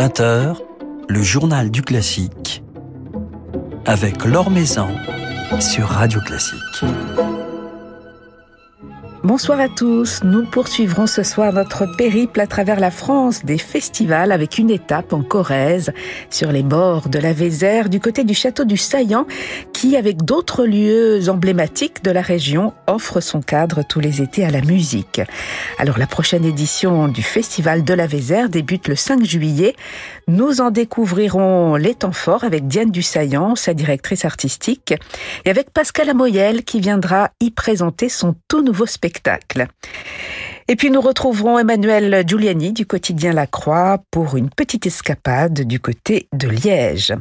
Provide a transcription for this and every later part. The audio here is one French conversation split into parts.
20h, le journal du classique avec Laure Maison sur Radio Classique. Bonsoir à tous. Nous poursuivrons ce soir notre périple à travers la France des festivals avec une étape en Corrèze sur les bords de la Vézère du côté du château du Saillant qui, avec d'autres lieux emblématiques de la région, offre son cadre tous les étés à la musique. Alors la prochaine édition du festival de la Vézère débute le 5 juillet. Nous en découvrirons les temps forts avec Diane Saillant, sa directrice artistique, et avec Pascal Amoyel qui viendra y présenter son tout nouveau spectacle et puis nous retrouverons Emmanuel Giuliani du quotidien La Croix pour une petite escapade du côté de Liège.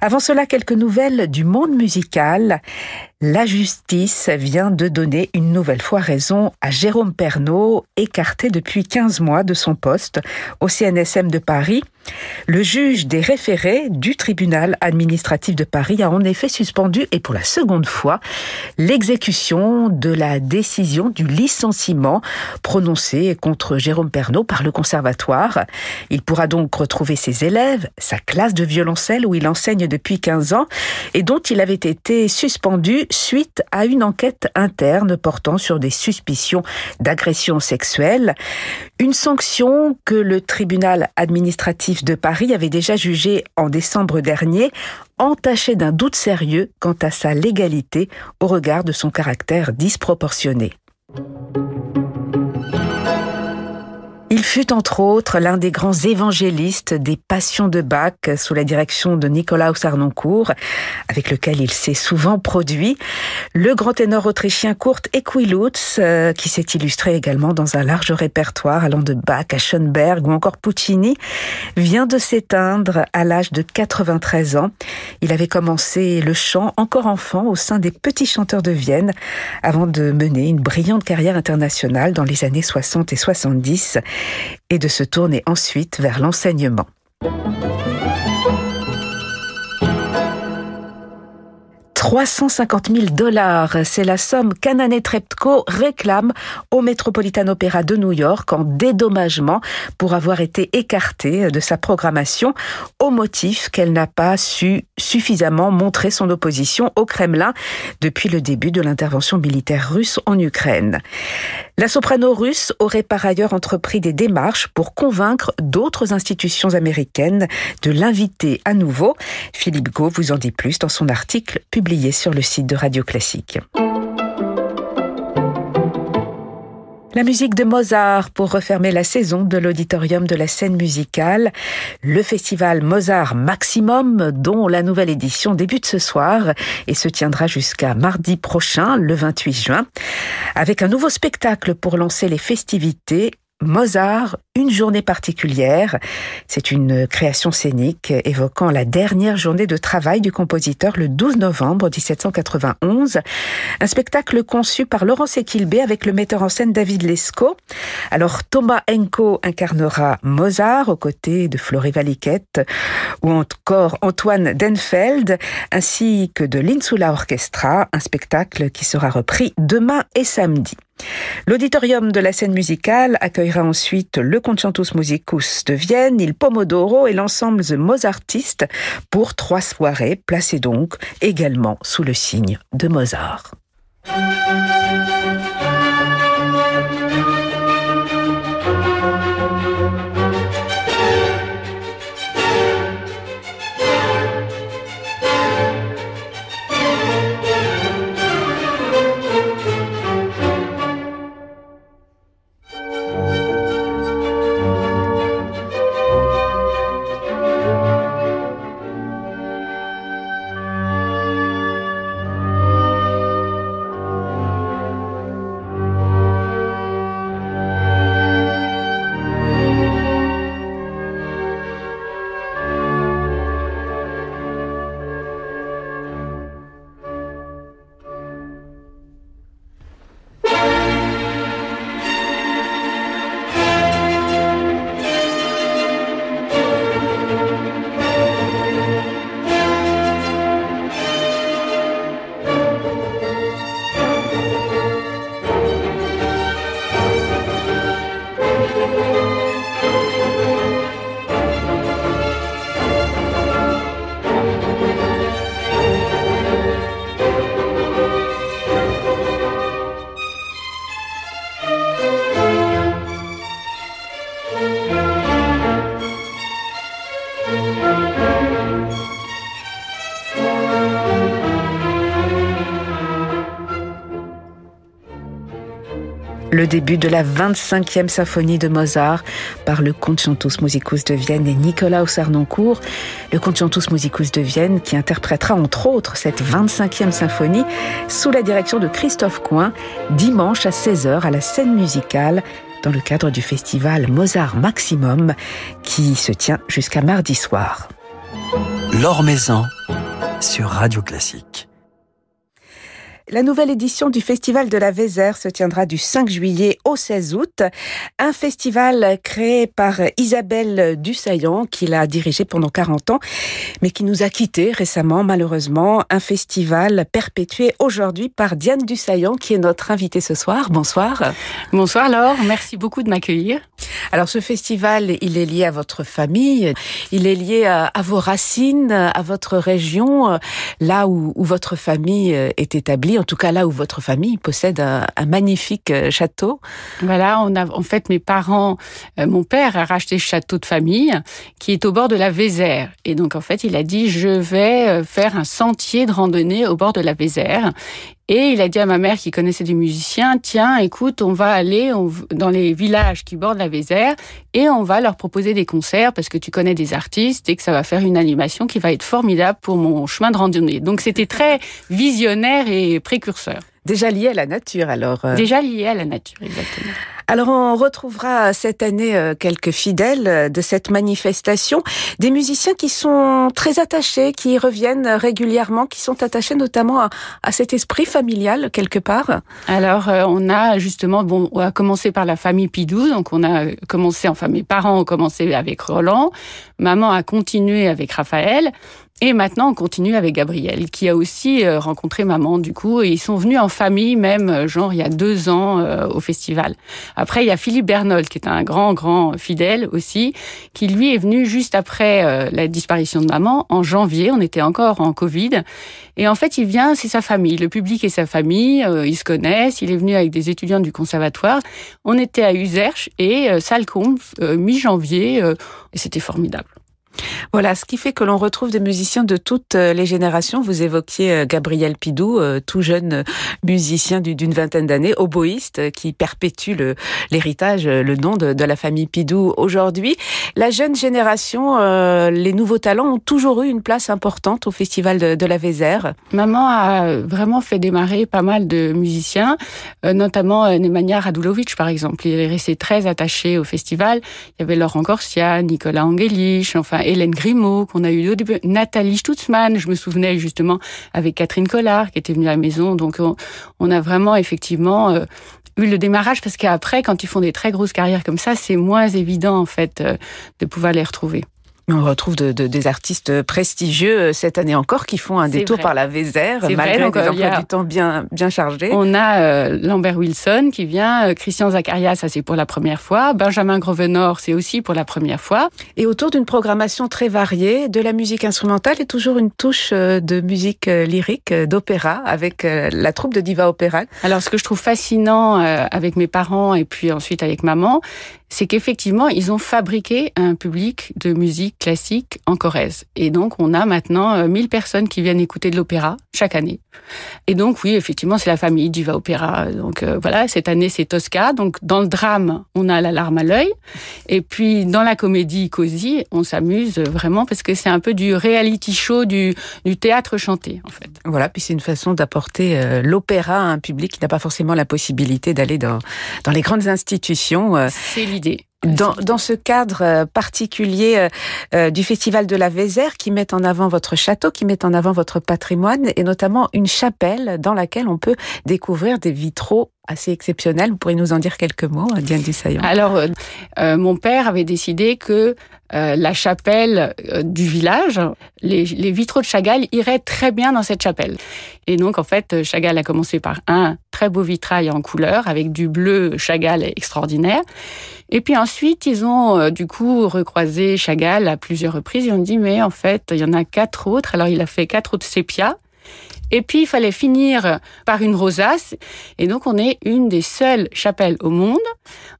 Avant cela, quelques nouvelles du monde musical. La justice vient de donner une nouvelle fois raison à Jérôme Pernaud, écarté depuis 15 mois de son poste au CNSM de Paris. Le juge des référés du tribunal administratif de Paris a en effet suspendu, et pour la seconde fois, l'exécution de la décision du licenciement prononcée contre Jérôme Pernaud par le conservatoire. Il pourra donc retrouver ses élèves, sa classe de violoncelle où il enseigne depuis 15 ans et dont il avait été suspendu suite à une enquête interne portant sur des suspicions d'agression sexuelle. Une sanction que le tribunal administratif de Paris avait déjà jugé en décembre dernier entaché d'un doute sérieux quant à sa légalité au regard de son caractère disproportionné. Il fut entre autres l'un des grands évangélistes des Passions de Bach sous la direction de Nicolas Arnoncourt, avec lequel il s'est souvent produit. Le grand ténor autrichien Kurt Equilutz, euh, qui s'est illustré également dans un large répertoire allant de Bach à Schoenberg ou encore Puccini, vient de s'éteindre à l'âge de 93 ans. Il avait commencé le chant encore enfant au sein des Petits Chanteurs de Vienne avant de mener une brillante carrière internationale dans les années 60 et 70 et de se tourner ensuite vers l'enseignement. 350 000 dollars, c'est la somme qu'Anané Treptko réclame au Metropolitan Opera de New York en dédommagement pour avoir été écartée de sa programmation au motif qu'elle n'a pas su suffisamment montrer son opposition au Kremlin depuis le début de l'intervention militaire russe en Ukraine. La soprano russe aurait par ailleurs entrepris des démarches pour convaincre d'autres institutions américaines de l'inviter à nouveau. Philippe Gau vous en dit plus dans son article publié sur le site de Radio Classique. La musique de Mozart pour refermer la saison de l'auditorium de la scène musicale. Le festival Mozart Maximum dont la nouvelle édition débute ce soir et se tiendra jusqu'à mardi prochain, le 28 juin, avec un nouveau spectacle pour lancer les festivités Mozart, une journée particulière. C'est une création scénique évoquant la dernière journée de travail du compositeur le 12 novembre 1791. Un spectacle conçu par Laurence Equilbé avec le metteur en scène David Lescaut. Alors Thomas Enko incarnera Mozart aux côtés de Florie Valiquette ou encore Antoine Denfeld ainsi que de l'Insula Orchestra, un spectacle qui sera repris demain et samedi. L'auditorium de la scène musicale accueillera ensuite le Concertus Musicus de Vienne, il Pomodoro et l'ensemble The Mozartiste pour trois soirées placées donc également sous le signe de Mozart. Le début de la 25e symphonie de Mozart par le Concertus Musicus de Vienne et Nicolas Sarnoncourt. Le Concertus Musicus de Vienne qui interprétera entre autres cette 25e symphonie sous la direction de Christophe Coin dimanche à 16h à la scène musicale dans le cadre du festival Mozart Maximum qui se tient jusqu'à mardi soir. L'Or sur Radio Classique. La nouvelle édition du Festival de la Vézère se tiendra du 5 juillet au 16 août. Un festival créé par Isabelle Dussaillant, qui l'a dirigé pendant 40 ans, mais qui nous a quittés récemment, malheureusement. Un festival perpétué aujourd'hui par Diane Dussaillant, qui est notre invitée ce soir. Bonsoir. Bonsoir Laure, merci beaucoup de m'accueillir. Alors ce festival, il est lié à votre famille, il est lié à, vos racines, à votre région, là où, où votre famille est établie en tout cas là où votre famille possède un, magnifique euh, château. Voilà, on a en fait mes parents, euh, mon père a racheté ce château de famille qui est au bord de la Vézère. Et donc en fait, il a dit je vais euh, faire un sentier de randonnée au bord de la Vézère. Et il a dit à ma mère qui connaissait des musiciens, tiens, écoute, on va aller dans les villages qui bordent la Vézère et on va leur proposer des concerts parce que tu connais des artistes et que ça va faire une animation qui va être formidable pour mon chemin de randonnée. Donc c'était très visionnaire et précurseur. Déjà lié à la nature alors. Euh. Déjà lié à la nature, exactement. Alors on retrouvera cette année euh, quelques fidèles euh, de cette manifestation, des musiciens qui sont très attachés, qui reviennent régulièrement, qui sont attachés notamment à, cet esprit familial quelque part. Alors on a justement, bon, on a commencé par la famille Pidou, donc on a commencé, enfin mes parents ont commencé avec Roland, maman a continué avec Raphaël. Et maintenant, on continue avec Gabriel, qui a aussi euh, rencontré maman, du coup, et ils sont venus en famille, même, euh, genre, il y a deux ans, euh, au festival. Après, il y a Philippe Bernold, qui est un grand, grand fidèle aussi, qui, lui, est venu juste après la disparition de maman, en janvier, on était encore en Covid. Et en fait, il vient, c'est sa famille, le public et sa famille, ils se connaissent, il est venu avec des étudiants du conservatoire. On était à Userche et Salcombe, mi-janvier, et c'était formidable. Voilà, ce qui fait que l'on retrouve des musiciens de toutes euh, les générations. Vous évoquiez euh, Gabriel Pidou, euh, tout jeune musicien d'une vingtaine d'années, oboïste, qui perpétue l'héritage, le, nom de, la famille Pidou aujourd'hui. La jeune génération, les nouveaux talents ont toujours eu une place importante au Festival de, la Vézère. Maman a vraiment fait démarrer pas mal de musiciens, notamment Nemanja Radulovic, par exemple. Il est resté très attaché au festival. Il y avait Laurent Gorsia, Nicolas Angelich, enfin Hélène Grimaud qu'on a eu au début, Nathalie Stutzmann, je me souvenais justement avec Catherine Collard qui était venue à la maison. Donc on, a vraiment effectivement euh, eu le démarrage parce qu'après, quand ils font des très grosses carrières comme ça, c'est moins évident en fait euh, de pouvoir les retrouver. On retrouve de, des artistes prestigieux euh, cette année encore qui font un détour par la Vézère malgré vrai, des emplois du temps bien bien chargés. On a euh, Lambert Wilson qui vient, euh, Christian Zacharias, ça c'est pour la première fois, Benjamin Grovenor, c'est aussi pour la première fois. Et autour d'une programmation très variée, de la musique instrumentale et toujours une touche de musique lyrique, d'opéra avec la troupe de Diva Opéra. Alors ce que je trouve fascinant avec mes parents et puis ensuite avec maman, c'est qu'effectivement, ils ont fabriqué un public de musique classique en Corrèze. Et donc, on a maintenant 1000 euh, personnes qui viennent écouter de l'opéra chaque année. Et donc, oui, effectivement, c'est la famille du va opéra. Donc, euh, voilà, cette année, c'est Tosca. Donc, dans le drame, on a la larme à l'œil. Et puis, dans la comédie cosy, on s'amuse vraiment parce que c'est un peu du reality show, du, du théâtre chanté, en fait. Voilà, puis c'est une façon d'apporter euh, l'opéra à un public qui n'a pas forcément la possibilité d'aller dans, dans les grandes institutions. C'est dans, dans, ce cadre euh, particulier euh, euh, du Festival de la Vézère qui met en avant votre château, qui met en avant votre patrimoine et notamment une chapelle dans laquelle on peut découvrir des vitraux assez exceptionnels. Vous pourriez nous en dire quelques mots, Diane Dussaillant Alors, mon père avait décidé que la chapelle du village, les, vitraux de Chagall iraient très bien dans cette chapelle. Et donc, en fait, Chagall a commencé par un très beau vitrail en couleur avec du bleu Chagall extraordinaire. Et puis ensuite, ils ont euh, du coup recroisé Chagall à plusieurs reprises. Ils ont dit, mais en fait, il y en a quatre autres. Alors, il a fait quatre autres sépias. Et puis, il fallait finir par une rosace. Et donc, on est une des seules chapelles au monde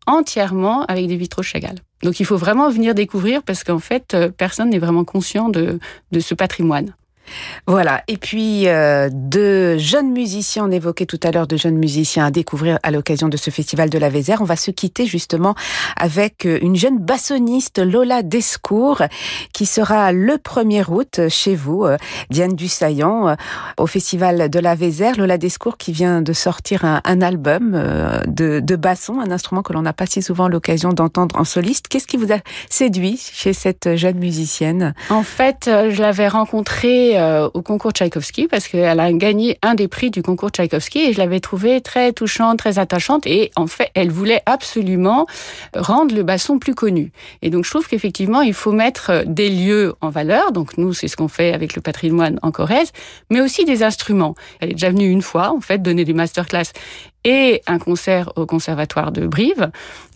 entièrement avec des vitraux Chagall. Donc, il faut vraiment venir découvrir parce qu'en fait, euh, personne n'est vraiment conscient de, de ce patrimoine. Voilà. Et puis, euh, de jeunes musiciens, on évoquait tout à l'heure de jeunes musiciens à découvrir à l'occasion de ce festival de la Vézère. On va se quitter justement avec euh, une jeune bassoniste, Lola Descours, qui sera le 1er août chez vous, euh, Diane Dussaillant, au festival de la Vézère. Lola Descours qui vient de sortir un, album de, de basson, un instrument que l'on n'a pas si souvent l'occasion d'entendre en soliste. Qu'est-ce qui vous a séduit chez cette jeune musicienne? En fait, je l'avais rencontrée euh, au concours Tchaïkovski parce qu'elle a gagné un des prix du concours Tchaïkovski et je l'avais trouvée très touchante, très attachante et en fait, elle voulait absolument rendre le basson plus connu. Et donc, je trouve qu'effectivement, il faut mettre des lieux en valeur. Donc, nous, c'est ce qu'on fait avec le patrimoine en Corrèze, mais aussi des instruments. Elle est déjà venue une fois, en fait, donner des masterclass et un concert au conservatoire de Brive.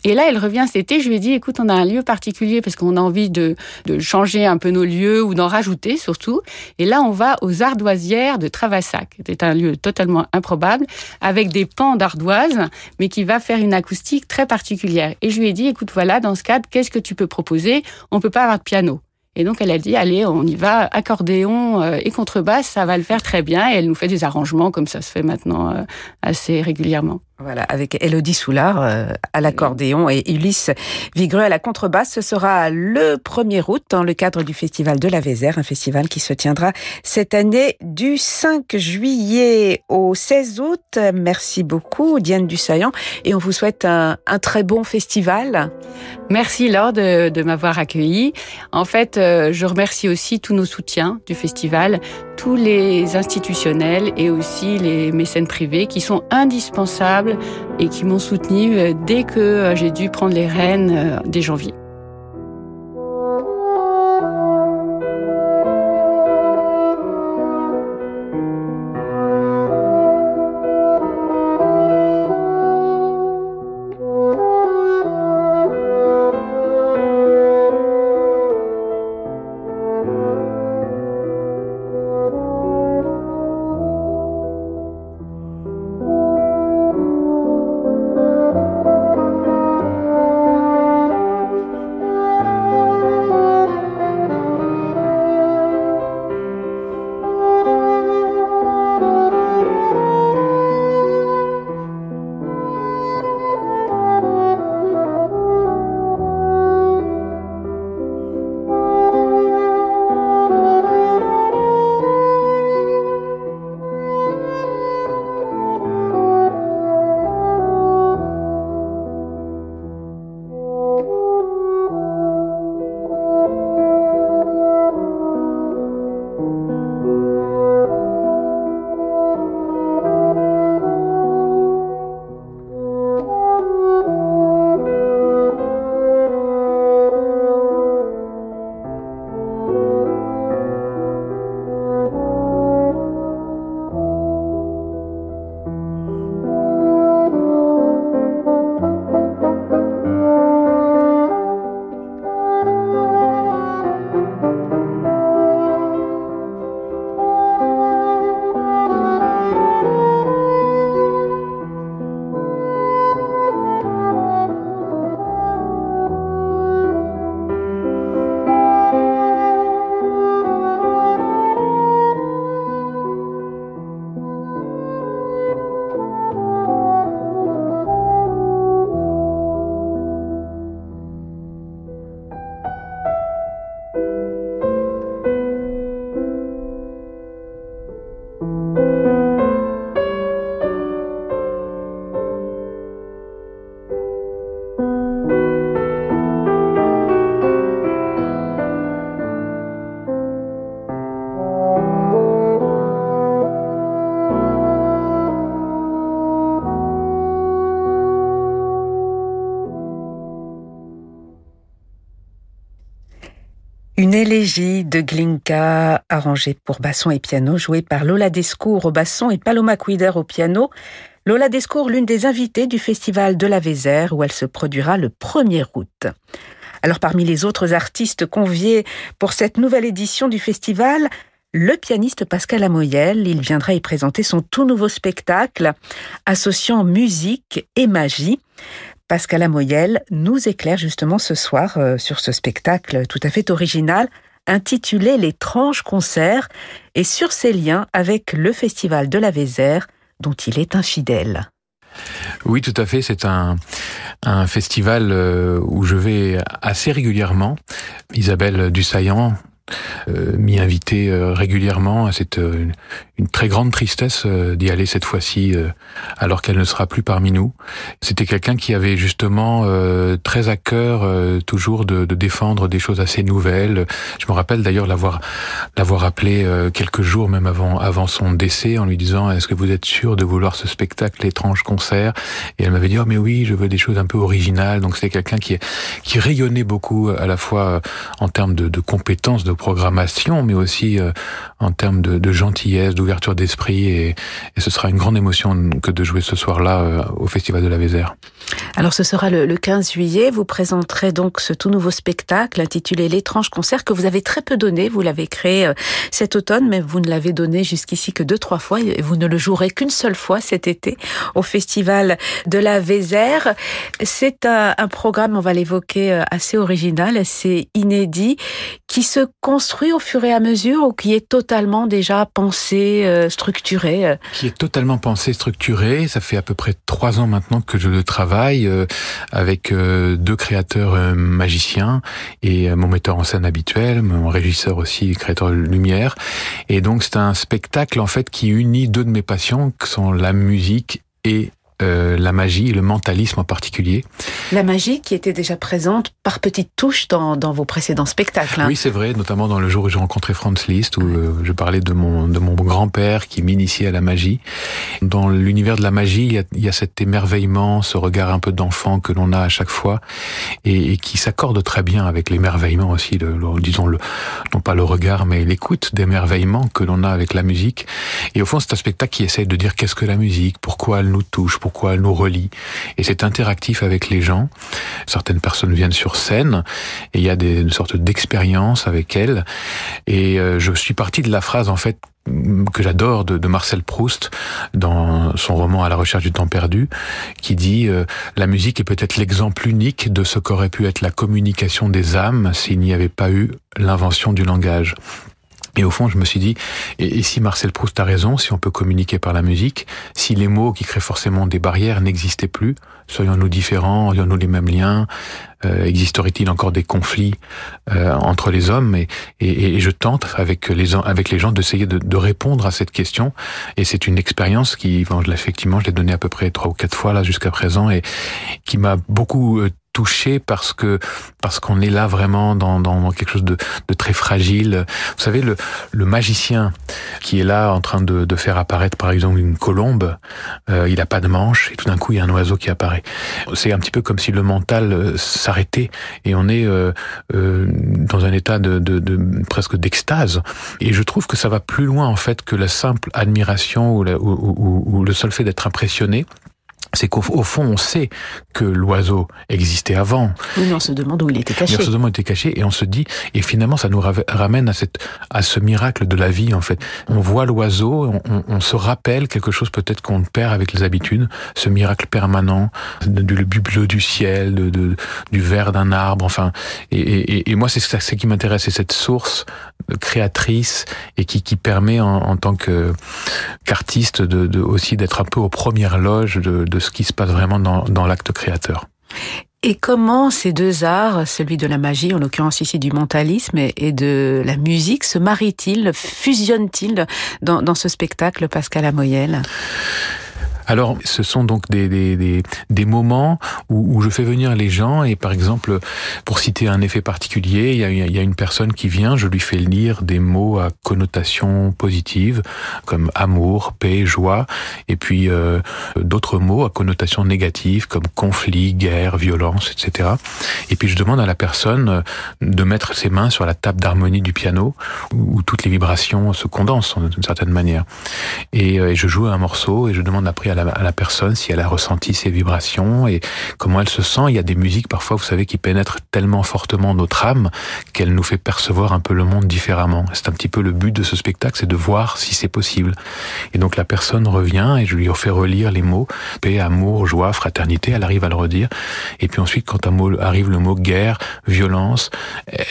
Et là, elle revient cet été. Je lui ai dit, écoute, on a un lieu particulier parce qu'on a envie de, de changer un peu nos lieux ou d'en rajouter surtout. Et là, on va aux ardoisières de Travassac. C'est un lieu totalement improbable avec des pans d'ardoise, mais qui va faire une acoustique très particulière. Et je lui ai dit, écoute, voilà, dans ce cadre, qu'est-ce que tu peux proposer? On peut pas avoir de piano. Et donc elle a dit allez on y va accordéon euh, et contrebasse ça va le faire très bien et elle nous fait des arrangements comme ça se fait maintenant euh, assez régulièrement. Voilà, avec Elodie Soulard euh, à l'accordéon et Ulysse Vigreux à la contrebasse. Ce sera le 1er août dans le cadre du Festival de la Vézère, un festival qui se tiendra cette année du 5 juillet au 16 août. Merci beaucoup Diane Dussaillant et on vous souhaite un, un très bon festival. Merci Laure de, de m'avoir accueilli. En fait, euh, je remercie aussi tous nos soutiens du festival, tous les institutionnels et aussi les mécènes privés qui sont indispensables et qui m'ont soutenu euh, dès que euh, j'ai dû prendre les rênes euh, dès janvier. Une de Glinka arrangée pour basson et piano, jouée par Lola Descours au basson et Paloma Quider au piano. Lola Descours, l'une des invitées du Festival de la Vézère, où elle se produira le 1er août. Alors parmi les autres artistes conviés pour cette nouvelle édition du festival, le pianiste Pascal Amoyel, il viendra y présenter son tout nouveau spectacle associant musique et magie. Pascal Amoyel nous éclaire justement ce soir euh, sur ce spectacle tout à fait original intitulé L'étrange concert et sur ses liens avec le Festival de la Vézère dont il est infidèle. Oui, tout à fait. C'est un, un festival euh, où je vais assez régulièrement. Isabelle Dussaillant, m'y inviter euh, régulièrement. C'est euh, une, très grande tristesse d'y aller cette fois-ci, alors qu'elle ne sera plus parmi nous. C'était quelqu'un qui avait justement très à cœur toujours de, de, défendre des choses assez nouvelles. Je me rappelle d'ailleurs l'avoir l'avoir appelé quelques jours même avant avant son décès en lui disant est-ce que vous êtes sûr de vouloir ce spectacle étrange concert? Et elle m'avait dit oh mais oui je veux des choses un peu originales. Donc c'est quelqu'un qui qui rayonnait beaucoup à la fois en termes de, de compétences, programmation, mais aussi euh, en termes de, gentillesse, d'ouverture d'esprit. Et, ce sera une grande émotion que de jouer ce soir-là euh, au Festival de la Vézère. Alors ce sera le, le 15 juillet. Vous présenterez donc ce tout nouveau spectacle intitulé L'étrange concert que vous avez très peu donné. Vous l'avez créé euh, cet automne, mais vous ne l'avez donné jusqu'ici que deux, trois fois. Et vous ne le jouerez qu'une seule fois cet été au Festival de la Vézère. C'est un programme, on va l'évoquer, assez original, assez inédit, qui se construit au fur et à mesure ou qui est totalement déjà pensé, euh, structuré euh? Qui est totalement pensé, structuré. Ça fait à peu près trois ans maintenant que je le travaille euh, avec deux créateurs magiciens et mon metteur en scène habituel, mon régisseur aussi, créateur de lumière. Et donc c'est un spectacle en fait qui unit deux de mes passions, qui sont la musique et euh, la magie, le mentalisme en particulier. La magie qui était déjà présente par petites touches dans, dans vos précédents spectacles. Hein. Oui, c'est vrai, notamment dans le jour où j'ai rencontré Franz Liszt, où euh, je parlais de mon, de mon grand-père qui m'initiait à la magie. Dans l'univers de la magie, il y, a, il y, a, cet émerveillement, ce regard un peu d'enfant que l'on a à chaque fois, et, et qui s'accorde très bien avec l'émerveillement aussi, le, le, disons le, non pas le regard, mais l'écoute d'émerveillement que l'on a avec la musique. Et au fond, c'est un spectacle qui essaie de dire qu'est-ce que la musique, pourquoi elle nous touche, pourquoi elle nous relie. Et c'est interactif avec les gens. Certaines personnes viennent sur scène et il y a des, une sorte d'expérience avec elles. Et euh, je suis parti de la phrase en fait que j'adore de, de, Marcel Proust dans son roman À la recherche du temps perdu, qui dit euh, la musique est peut-être l'exemple unique de ce qu'aurait pu être la communication des âmes s'il n'y avait pas eu l'invention du langage. Et au fond, je me suis dit, et, si Marcel Proust a raison, si on peut communiquer par la musique, si les mots qui créent forcément des barrières n'existaient plus, soyons-nous différents, aurions-nous les mêmes liens, euh, existerait-il encore des conflits euh, entre les hommes? Et, et, et, je tente avec les, avec les gens d'essayer de, de, répondre à cette question. Et c'est une expérience qui, effectivement, je l'ai donnée à peu près trois ou quatre fois là jusqu'à présent et qui m'a beaucoup euh, touché parce que parce qu'on est là vraiment dans, dans quelque chose de, de, très fragile. Vous savez, le, le magicien qui est là en train de, de faire apparaître par exemple une colombe, euh, il a pas de manche et tout d'un coup il y a un oiseau qui apparaît. C'est un petit peu comme si le mental euh, s'arrêtait et on est euh, euh, dans un état de, de, de presque d'extase. Et je trouve que ça va plus loin en fait que la simple admiration ou, la, ou, ou, ou le seul fait d'être impressionné c'est qu'au fond, on sait que l'oiseau existait avant. Oui, mais on se demande où il était caché. Mais on se demande où il était caché, et on se dit, et finalement, ça nous ramène à cette, à ce miracle de la vie, en fait. On voit l'oiseau, on, on, se rappelle quelque chose peut-être qu'on perd avec les habitudes, ce miracle permanent du bleu du ciel, de, de, du vert d'un arbre, enfin. Et, et, et moi, c'est ça, ce qui m'intéresse, c'est cette source créatrice et qui, qui permet en, en tant que qu'artiste de, de, aussi d'être un peu aux premières loges de, de ce qui se passe vraiment dans, l'acte créateur. Et comment ces deux arts, celui de la magie, en l'occurrence ici du mentalisme, et de la musique, se marient-ils, fusionnent-ils dans, dans ce spectacle, Pascal Amoyel? Alors, ce sont donc des, des, des, moments où, je fais venir les gens et par exemple, pour citer un effet particulier, il y, a, une personne qui vient, je lui fais lire des mots à connotation positive comme amour, paix, joie, et puis euh, d'autres mots à connotation négative comme conflit, guerre, violence, etc. Et puis je demande à la personne de mettre ses mains sur la table d'harmonie du piano où, toutes les vibrations se condensent d'une certaine manière. Et, euh, et je joue un morceau et je demande après à la, à la, personne si elle a ressenti ces vibrations et comment elle se sent. Il y a des musiques parfois, vous savez, qui pénètrent tellement fortement notre âme qu'elle nous fait percevoir un peu le monde différemment. C'est un petit peu le but de ce spectacle, c'est de voir si c'est possible. Et donc la personne revient et je lui fais relire les mots paix, amour, joie, fraternité. Elle arrive à le redire. Et puis ensuite, quand un mot arrive le mot guerre, violence,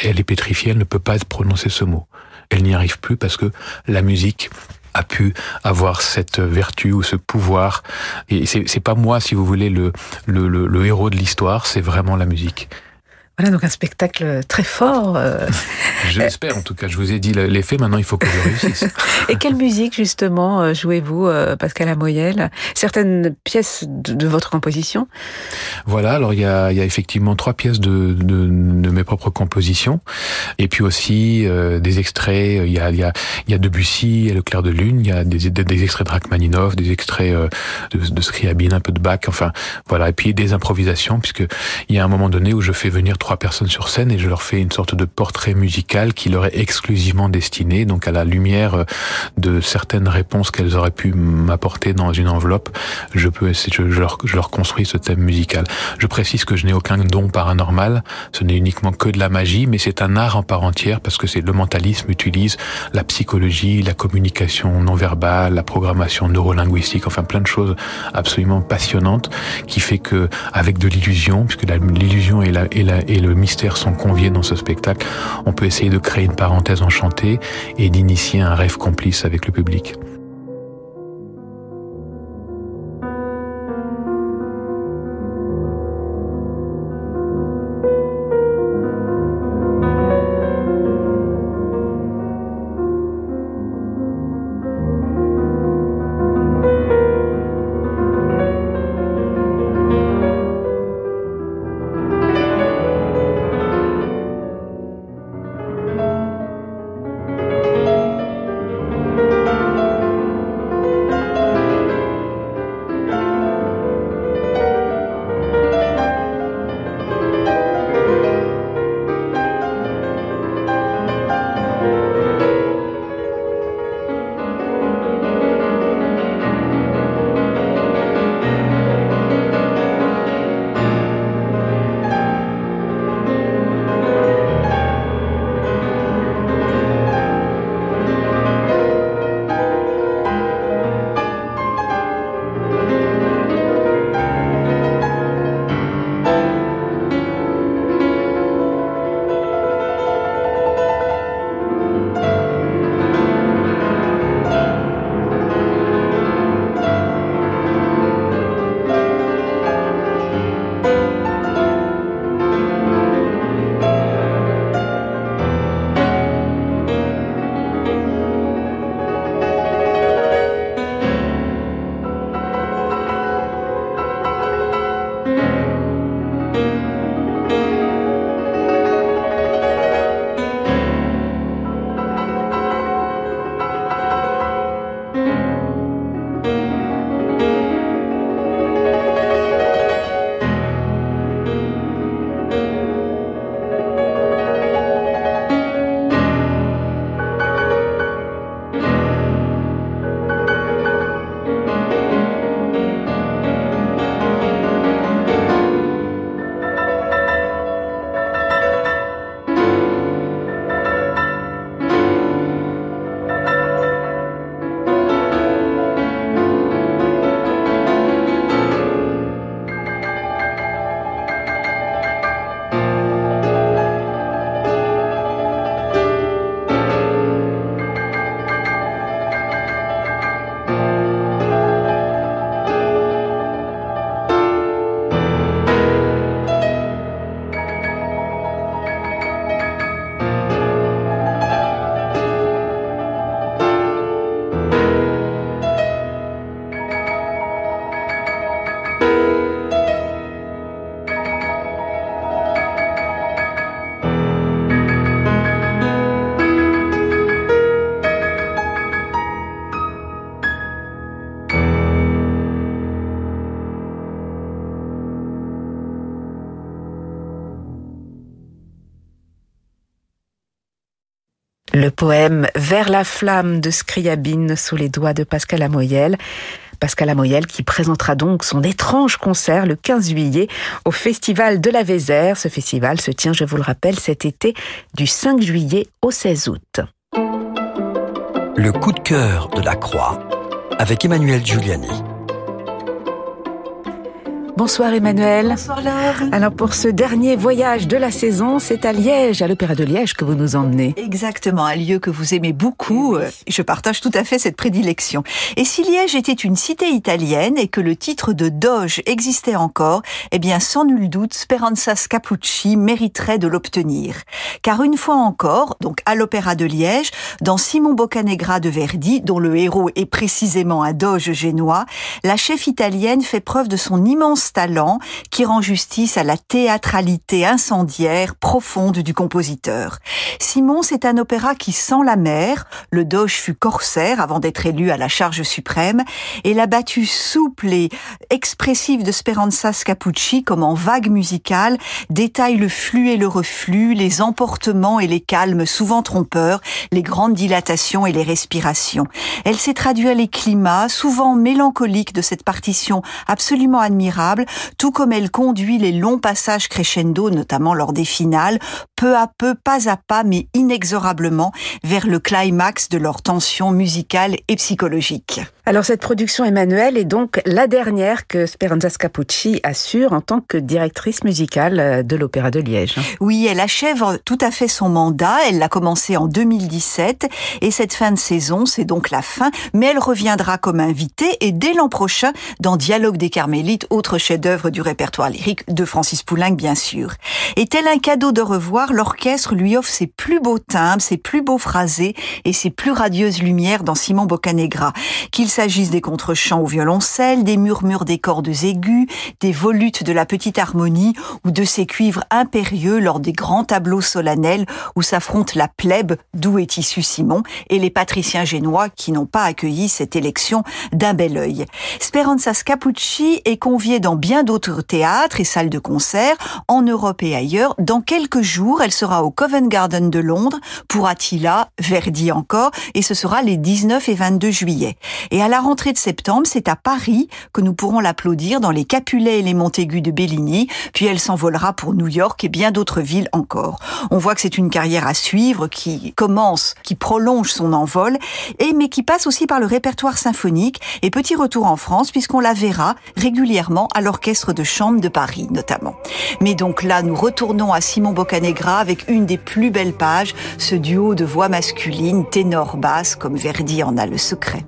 elle est pétrifiée, elle ne peut pas prononcer ce mot. Elle n'y arrive plus parce que la musique a pu avoir cette vertu ou ce pouvoir. Et c'est pas moi, si vous voulez, le, le, le, le héros de l'histoire, c'est vraiment la musique. Voilà donc un spectacle très fort. Euh. J'espère en tout cas. Je vous ai dit l'effet. Maintenant, il faut que je réussisse. Et quelle musique justement euh, jouez-vous, euh, Pascal Amoyel? Certaines pièces de, votre composition? Voilà. Alors il y a, il y a effectivement trois pièces de, de, de, mes propres compositions, et puis aussi des extraits. Il y a, y a, y a Debussy, il y a Le Clair de Lune. Il y a des, des, extraits de Rachmaninoff, des extraits de, de Scriabine, un peu de Bach. Enfin voilà. Et puis des improvisations, puisque il y a un moment donné où je fais venir trois personnes sur scène et je leur fais une sorte de portrait musical qui leur est exclusivement destiné, donc à la lumière euh, de certaines réponses qu'elles auraient pu m'apporter dans une enveloppe, je peux je, je, leur, je leur construis ce thème musical. Je précise que je n'ai aucun don paranormal, ce n'est uniquement que de la magie, mais c'est un art en part entière parce que c'est le mentalisme utilise la psychologie, la communication non verbale, la programmation neurolinguistique, enfin plein de choses absolument passionnantes qui fait que avec de l'illusion, puisque l'illusion est la, est la, et le mystère sont conviés dans ce spectacle, on peut essayer de créer une parenthèse enchantée et d'initier un rêve complice avec le public. Le poème Vers la flamme de Scriabine sous les doigts de Pascal Amoyel Pascal Amoyel qui présentera donc son étrange concert le 15 juillet au Festival de la Vézère. Ce festival se tient, je vous le rappelle, cet été du 5 juillet au 16 août. Le coup de cœur de la Croix avec Emmanuel Giuliani. Bonsoir Emmanuel. Bonsoir Laure. Alors pour ce dernier voyage de la saison, c'est à Liège, à l'Opéra de Liège que vous nous emmenez. Exactement, un lieu que vous aimez beaucoup. Eh euh, Je partage tout à fait cette prédilection. Et si Liège était une cité italienne et que le titre de Doge existait encore, eh bien sans nul doute Speranza Scapucci mériterait de l'obtenir. Car une fois encore, donc à l'Opéra de Liège, dans Simon Boccanegra de Verdi, dont le héros est précisément un Doge génois, la chef italienne fait preuve de son immense qui rend justice à la théâtralité incendiaire profonde du compositeur. Simon, c'est un opéra qui sent la mer. Le doge fut corsaire avant d'être élu à la charge suprême et la battue souple et expressive de Speranza Scapucci comme en vague musicale détaille le flux et le reflux, les emportements et les calmes souvent trompeurs, les grandes dilatations et les respirations. Elle sait traduire les climats souvent mélancoliques de cette partition absolument admirable tout comme elle conduit les longs passages crescendo, notamment lors des finales, peu à peu, pas à pas, mais inexorablement, vers le climax de leur tension musicale et psychologique. Alors cette production Emmanuel est donc la dernière que Speranza Scapucci assure en tant que directrice musicale de l'Opéra de Liège. Oui, elle achève tout à fait son mandat. Elle l'a commencé en 2017 et cette fin de saison, c'est donc la fin, mais elle reviendra comme invitée et dès l'an prochain dans Dialogue des Carmélites, autre chef-d'œuvre du répertoire lyrique de Francis Poulenc, bien sûr. Et tel un cadeau de revoir, l'orchestre lui offre ses plus beaux timbres, ses plus beaux phrasés et ses plus radieuses lumières dans Simon Boccanegra. Qu'il s'agisse des contrechants au violoncelle, des murmures des cordes aiguës, des volutes de la petite harmonie ou de ces cuivres impérieux lors des grands tableaux solennels où s'affrontent la plèbe, d'où est issu Simon, et les patriciens génois qui n'ont pas accueilli cette élection d'un bel œil. Speranza Scapucci est conviée dans bien d'autres théâtres et salles de concert, en Europe et ailleurs. Dans quelques jours, elle sera au Covent Garden de Londres pour Attila, Verdi encore, et ce sera les 19 et 22 juillet. Et à la rentrée de septembre, c'est à Paris que nous pourrons l'applaudir dans les Capulets et les Montaigu de Bellini, puis elle s'envolera pour New York et bien d'autres villes encore. On voit que c'est une carrière à suivre qui commence, qui prolonge son envol, et mais qui passe aussi par le répertoire symphonique et petit retour en France puisqu'on la verra régulièrement à l'orchestre de chambre de Paris notamment. Mais donc là, nous retournons à Simon Boccanegra avec une des plus belles pages, ce duo de voix masculines, ténor-basse, comme Verdi en a le secret.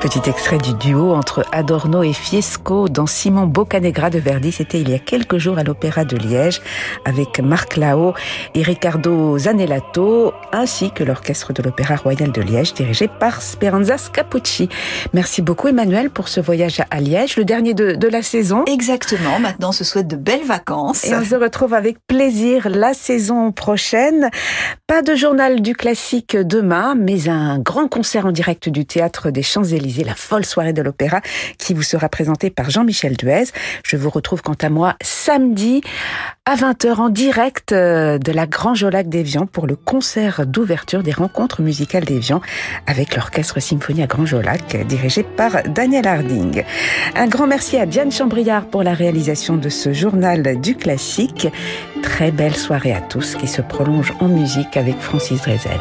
Petit extrait du duo entre Adorno et Fiesco dans Simon Boccanegra de Verdi. C'était il y a quelques jours à l'Opéra de Liège avec Marc Lao et Riccardo Zanellato ainsi que l'orchestre de l'Opéra Royal de Liège dirigé par Speranza Scapucci. Merci beaucoup Emmanuel pour ce voyage à Liège, le dernier de, de la saison. Exactement. Maintenant, on se souhaite de belles vacances. Et on se retrouve avec plaisir la saison prochaine. Pas de journal du classique demain, mais un grand concert en direct du théâtre des Champs-Élysées la folle soirée de l'opéra qui vous sera présentée par Jean-Michel Duez. Je vous retrouve quant à moi samedi à 20h en direct euh, de la Grand Jolac d'Evian pour le concert d'ouverture des rencontres musicales d'Evian avec l'orchestre symphonie à Grand Jolac dirigé par Daniel Harding. Un grand merci à Diane Chambriard pour la réalisation de ce journal du classique. Très belle soirée à tous qui se prolonge en musique avec Francis Drezel.